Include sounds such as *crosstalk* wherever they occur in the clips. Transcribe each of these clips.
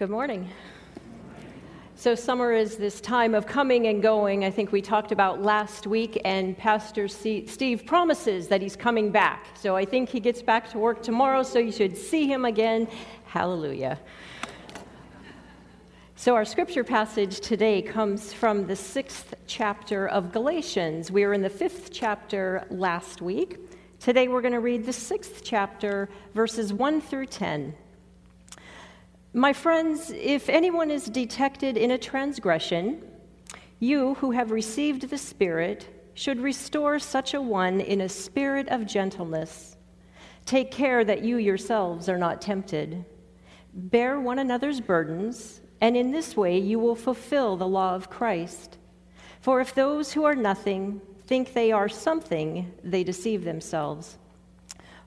Good morning. So, summer is this time of coming and going. I think we talked about last week, and Pastor Steve promises that he's coming back. So, I think he gets back to work tomorrow, so you should see him again. Hallelujah. So, our scripture passage today comes from the sixth chapter of Galatians. We were in the fifth chapter last week. Today, we're going to read the sixth chapter, verses 1 through 10. My friends, if anyone is detected in a transgression, you who have received the Spirit should restore such a one in a spirit of gentleness. Take care that you yourselves are not tempted. Bear one another's burdens, and in this way you will fulfill the law of Christ. For if those who are nothing think they are something, they deceive themselves.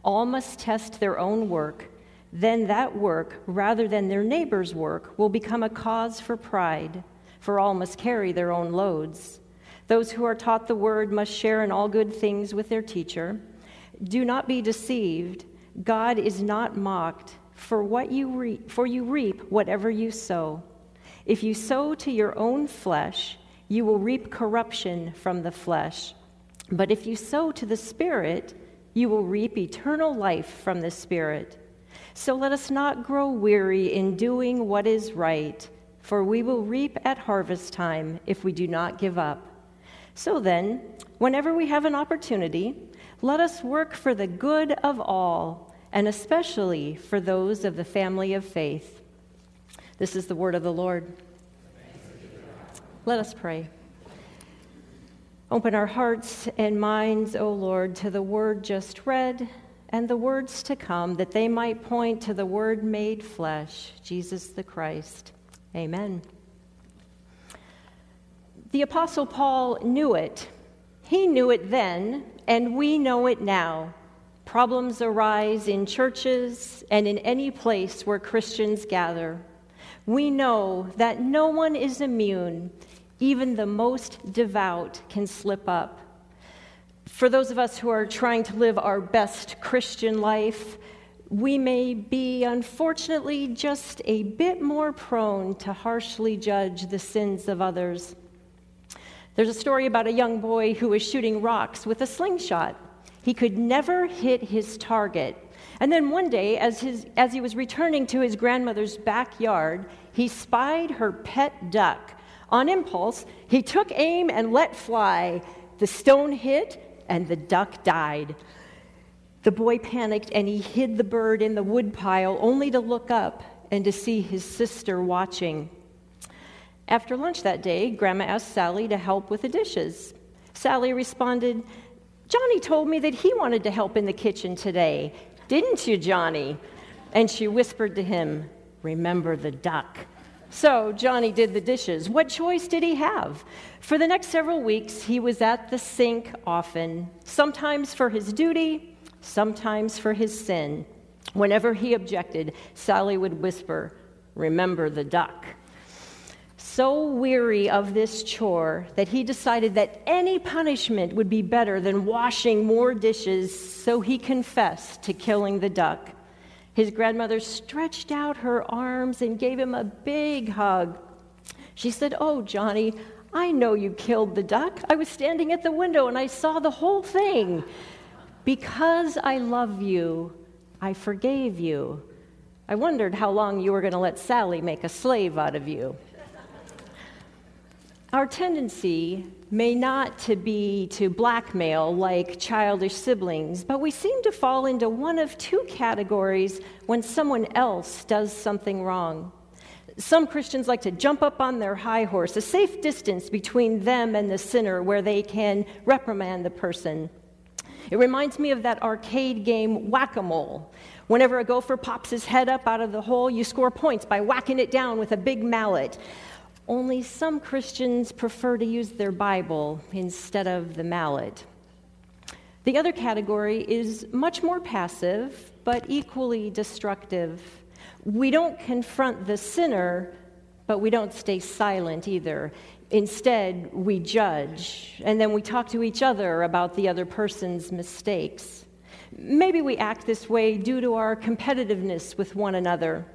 All must test their own work then that work, rather than their neighbor's work, will become a cause for pride, for all must carry their own loads. Those who are taught the word must share in all good things with their teacher. Do not be deceived. God is not mocked, for what you reap, for you reap whatever you sow. If you sow to your own flesh, you will reap corruption from the flesh. But if you sow to the Spirit, you will reap eternal life from the Spirit. So let us not grow weary in doing what is right, for we will reap at harvest time if we do not give up. So then, whenever we have an opportunity, let us work for the good of all, and especially for those of the family of faith. This is the word of the Lord. Let us pray. Open our hearts and minds, O Lord, to the word just read and the words to come, that they might point to the Word made flesh, Jesus the Christ. Amen. The Apostle Paul knew it. He knew it then, and we know it now. Problems arise in churches and in any place where Christians gather. We know that no one is immune. Even the most devout can slip up for those of us who are trying to live our best Christian life, we may be unfortunately just a bit more prone to harshly judge the sins of others. There's a story about a young boy who was shooting rocks with a slingshot. He could never hit his target. And then one day, as, his, as he was returning to his grandmother's backyard, he spied her pet duck. On impulse, he took aim and let fly. The stone hit, and the duck died. The boy panicked and he hid the bird in the woodpile only to look up and to see his sister watching. After lunch that day, Grandma asked Sally to help with the dishes. Sally responded, Johnny told me that he wanted to help in the kitchen today. Didn't you, Johnny? And she whispered to him, Remember the duck. So Johnny did the dishes. What choice did he have? For the next several weeks, he was at the sink often, sometimes for his duty, sometimes for his sin. Whenever he objected, Sally would whisper, Remember the duck. So weary of this chore that he decided that any punishment would be better than washing more dishes, so he confessed to killing the duck. His grandmother stretched out her arms and gave him a big hug. She said, Oh, Johnny, I know you killed the duck. I was standing at the window and I saw the whole thing. Because I love you, I forgave you. I wondered how long you were going to let Sally make a slave out of you. Our tendency may not to be to blackmail like childish siblings, but we seem to fall into one of two categories when someone else does something wrong. Some Christians like to jump up on their high horse, a safe distance between them and the sinner where they can reprimand the person. It reminds me of that arcade game Whack a Mole. Whenever a gopher pops his head up out of the hole, you score points by whacking it down with a big mallet. Only some Christians prefer to use their Bible instead of the mallet. The other category is much more passive, but equally destructive. We don't confront the sinner, but we don't stay silent either. Instead, we judge, and then we talk to each other about the other person's mistakes. Maybe we act this way due to our competitiveness with one another.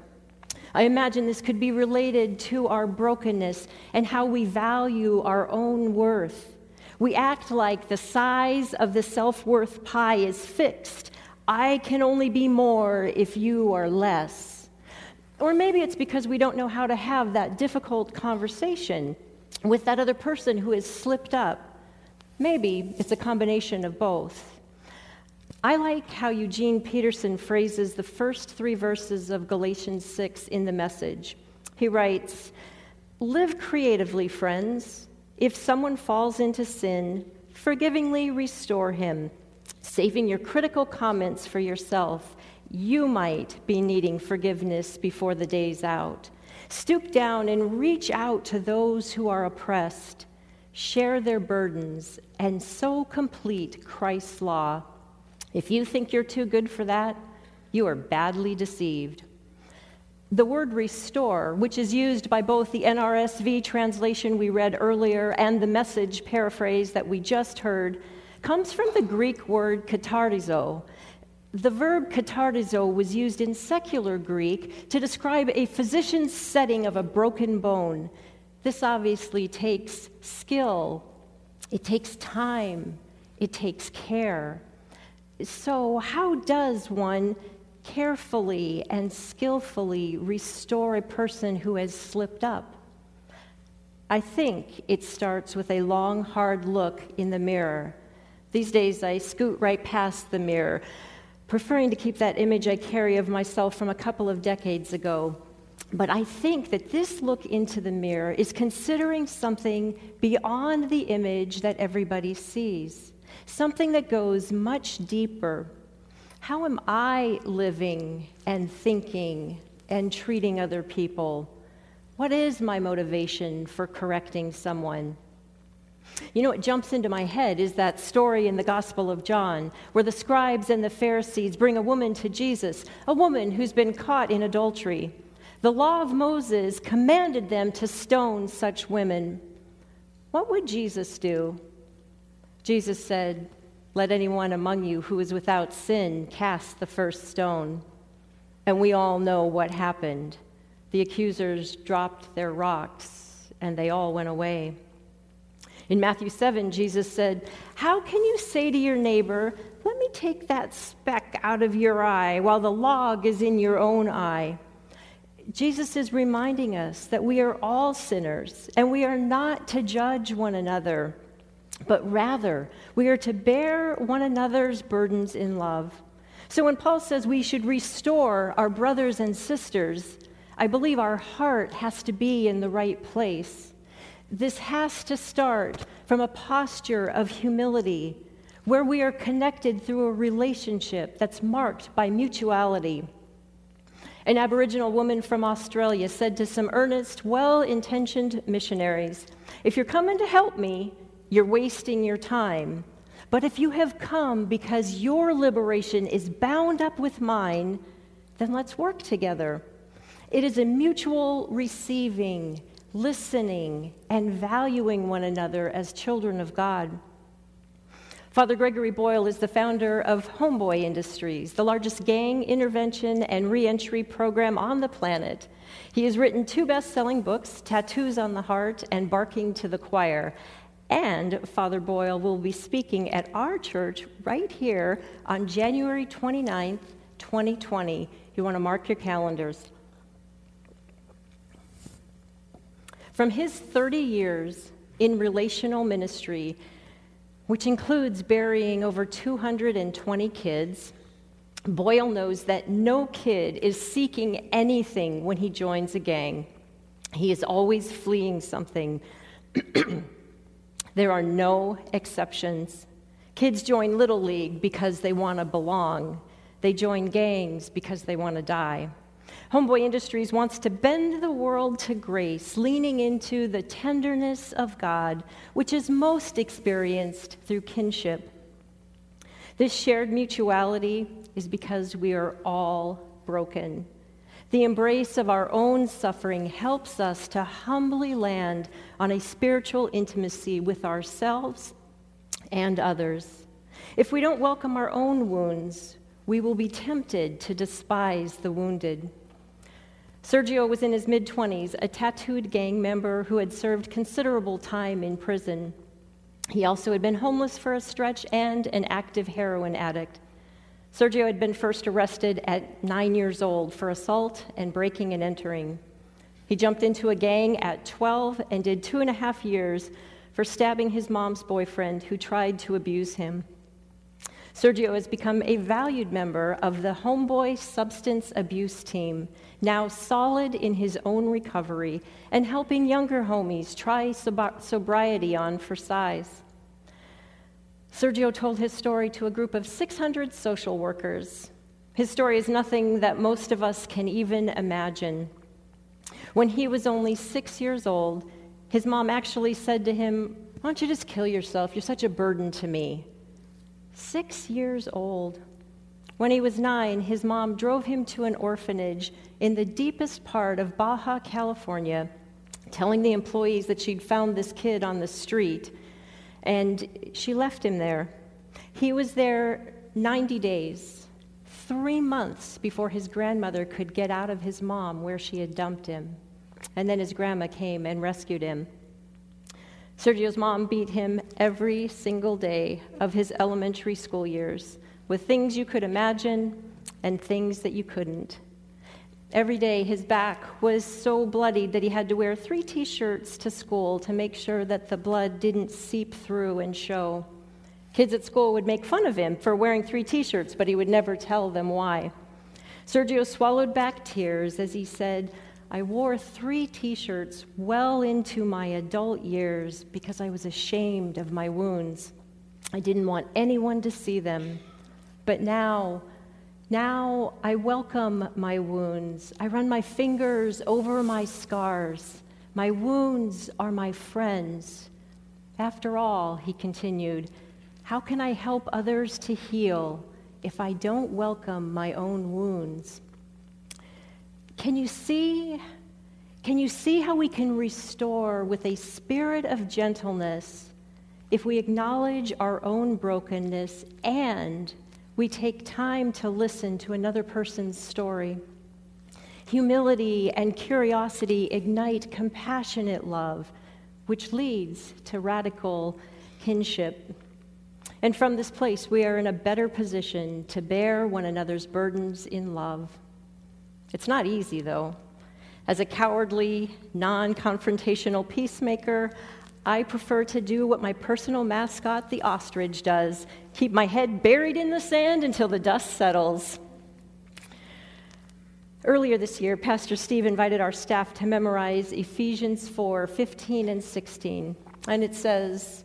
I imagine this could be related to our brokenness and how we value our own worth. We act like the size of the self worth pie is fixed. I can only be more if you are less. Or maybe it's because we don't know how to have that difficult conversation with that other person who has slipped up. Maybe it's a combination of both. I like how Eugene Peterson phrases the first three verses of Galatians 6 in the message. He writes, Live creatively, friends. If someone falls into sin, forgivingly restore him, saving your critical comments for yourself. You might be needing forgiveness before the day's out. Stoop down and reach out to those who are oppressed. Share their burdens and so complete Christ's law if you think you're too good for that, you are badly deceived. The word restore, which is used by both the NRSV translation we read earlier and the message paraphrase that we just heard, comes from the Greek word katartizo. The verb katartizo was used in secular Greek to describe a physician's setting of a broken bone. This obviously takes skill, it takes time, it takes care. So, how does one carefully and skillfully restore a person who has slipped up? I think it starts with a long, hard look in the mirror. These days, I scoot right past the mirror, preferring to keep that image I carry of myself from a couple of decades ago. But I think that this look into the mirror is considering something beyond the image that everybody sees something that goes much deeper. How am I living and thinking and treating other people? What is my motivation for correcting someone? You know, what jumps into my head is that story in the Gospel of John where the scribes and the Pharisees bring a woman to Jesus, a woman who's been caught in adultery. The law of Moses commanded them to stone such women. What would Jesus do? Jesus said, Let anyone among you who is without sin cast the first stone. And we all know what happened. The accusers dropped their rocks, and they all went away. In Matthew 7, Jesus said, How can you say to your neighbor, Let me take that speck out of your eye, while the log is in your own eye? Jesus is reminding us that we are all sinners, and we are not to judge one another but rather we are to bear one another's burdens in love. So when Paul says we should restore our brothers and sisters, I believe our heart has to be in the right place. This has to start from a posture of humility where we are connected through a relationship that's marked by mutuality. An Aboriginal woman from Australia said to some earnest, well intentioned missionaries, If you're coming to help me, you're wasting your time. But if you have come because your liberation is bound up with mine, then let's work together. It is a mutual receiving, listening, and valuing one another as children of God. Father Gregory Boyle is the founder of Homeboy Industries, the largest gang intervention and reentry program on the planet. He has written two best selling books, Tattoos on the Heart and Barking to the Choir, and Father Boyle will be speaking at our church right here on January 29th, 2020. You want to mark your calendars. From his 30 years in relational ministry, which includes burying over 220 kids, Boyle knows that no kid is seeking anything when he joins a gang. He is always fleeing something. *clears throat* There are no exceptions. Kids join Little League because they want to belong. They join gangs because they want to die. Homeboy Industries wants to bend the world to grace, leaning into the tenderness of God, which is most experienced through kinship. This shared mutuality is because we are all broken. The embrace of our own suffering helps us to humbly land on a spiritual intimacy with ourselves and others. If we don't welcome our own wounds, we will be tempted to despise the wounded. Sergio was in his mid 20s, a tattooed gang member who had served considerable time in prison. He also had been homeless for a stretch and an active heroin addict. Sergio had been first arrested at nine years old for assault and breaking and entering. He jumped into a gang at 12 and did two and a half years for stabbing his mom's boyfriend who tried to abuse him. Sergio has become a valued member of the Homeboy Substance Abuse Team, now solid in his own recovery and helping younger homies try sobriety on for size. Sergio told his story to a group of 600 social workers. His story is nothing that most of us can even imagine. When he was only six years old, his mom actually said to him, Why don't you just kill yourself? You're such a burden to me. Six years old. When he was nine, his mom drove him to an orphanage in the deepest part of Baja California, telling the employees that she'd found this kid on the street, and she left him there. He was there 90 days, three months before his grandmother could get out of his mom where she had dumped him. And then his grandma came and rescued him. Sergio's mom beat him every single day of his elementary school years with things you could imagine and things that you couldn't. Every day, his back was so bloodied that he had to wear three t shirts to school to make sure that the blood didn't seep through and show. Kids at school would make fun of him for wearing three t shirts, but he would never tell them why. Sergio swallowed back tears as he said, I wore three t shirts well into my adult years because I was ashamed of my wounds. I didn't want anyone to see them. But now, now I welcome my wounds. I run my fingers over my scars. My wounds are my friends. After all, he continued, how can I help others to heal if I don't welcome my own wounds? Can you see? Can you see how we can restore with a spirit of gentleness if we acknowledge our own brokenness and we take time to listen to another person's story? Humility and curiosity ignite compassionate love, which leads to radical kinship. And from this place, we are in a better position to bear one another's burdens in love. It's not easy, though. As a cowardly, non confrontational peacemaker, I prefer to do what my personal mascot, the ostrich, does keep my head buried in the sand until the dust settles. Earlier this year, Pastor Steve invited our staff to memorize Ephesians 4 15 and 16. And it says,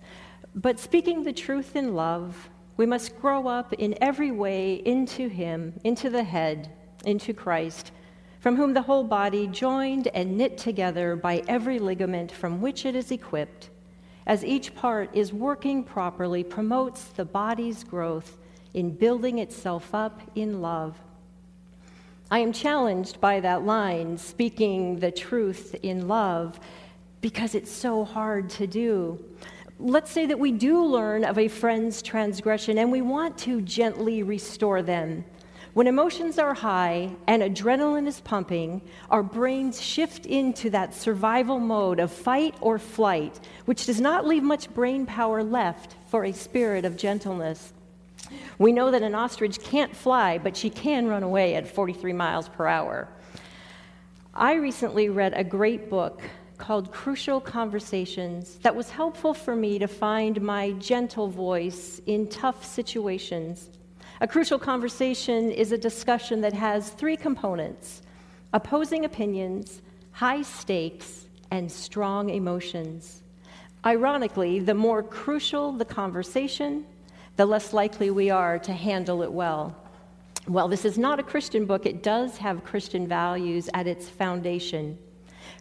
But speaking the truth in love, we must grow up in every way into Him, into the head into Christ, from whom the whole body, joined and knit together by every ligament from which it is equipped, as each part is working properly, promotes the body's growth in building itself up in love. I am challenged by that line, speaking the truth in love, because it's so hard to do. Let's say that we do learn of a friend's transgression and we want to gently restore them. When emotions are high and adrenaline is pumping, our brains shift into that survival mode of fight or flight, which does not leave much brain power left for a spirit of gentleness. We know that an ostrich can't fly, but she can run away at 43 miles per hour. I recently read a great book called Crucial Conversations that was helpful for me to find my gentle voice in tough situations. A crucial conversation is a discussion that has three components opposing opinions, high stakes, and strong emotions. Ironically, the more crucial the conversation, the less likely we are to handle it well. Well, this is not a Christian book, it does have Christian values at its foundation.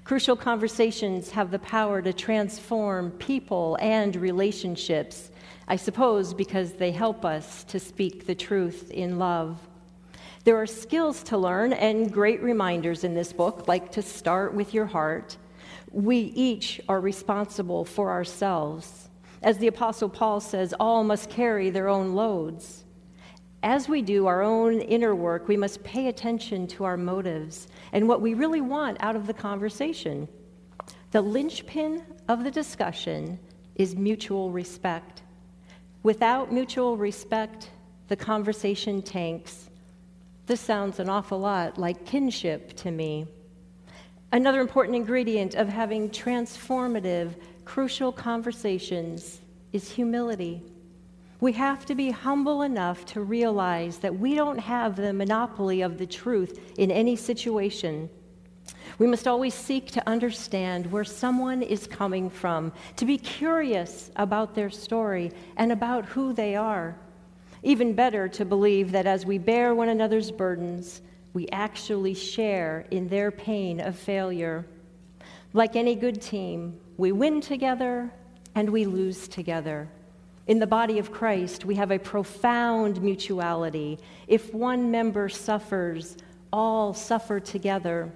Crucial conversations have the power to transform people and relationships I suppose because they help us to speak the truth in love. There are skills to learn and great reminders in this book, like to start with your heart. We each are responsible for ourselves. As the Apostle Paul says, all must carry their own loads. As we do our own inner work, we must pay attention to our motives and what we really want out of the conversation. The linchpin of the discussion is mutual respect. Without mutual respect, the conversation tanks. This sounds an awful lot like kinship to me. Another important ingredient of having transformative, crucial conversations is humility. We have to be humble enough to realize that we don't have the monopoly of the truth in any situation. We must always seek to understand where someone is coming from, to be curious about their story and about who they are. Even better, to believe that as we bear one another's burdens, we actually share in their pain of failure. Like any good team, we win together and we lose together. In the body of Christ, we have a profound mutuality. If one member suffers, all suffer together.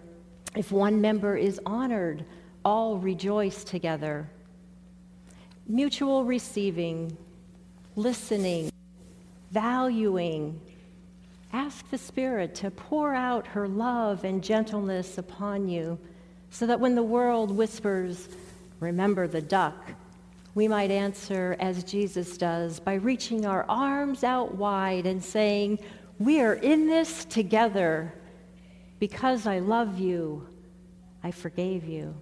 If one member is honored, all rejoice together. Mutual receiving, listening, valuing. Ask the Spirit to pour out her love and gentleness upon you so that when the world whispers, Remember the duck, we might answer as Jesus does by reaching our arms out wide and saying, We are in this together. Because I love you, I forgave you.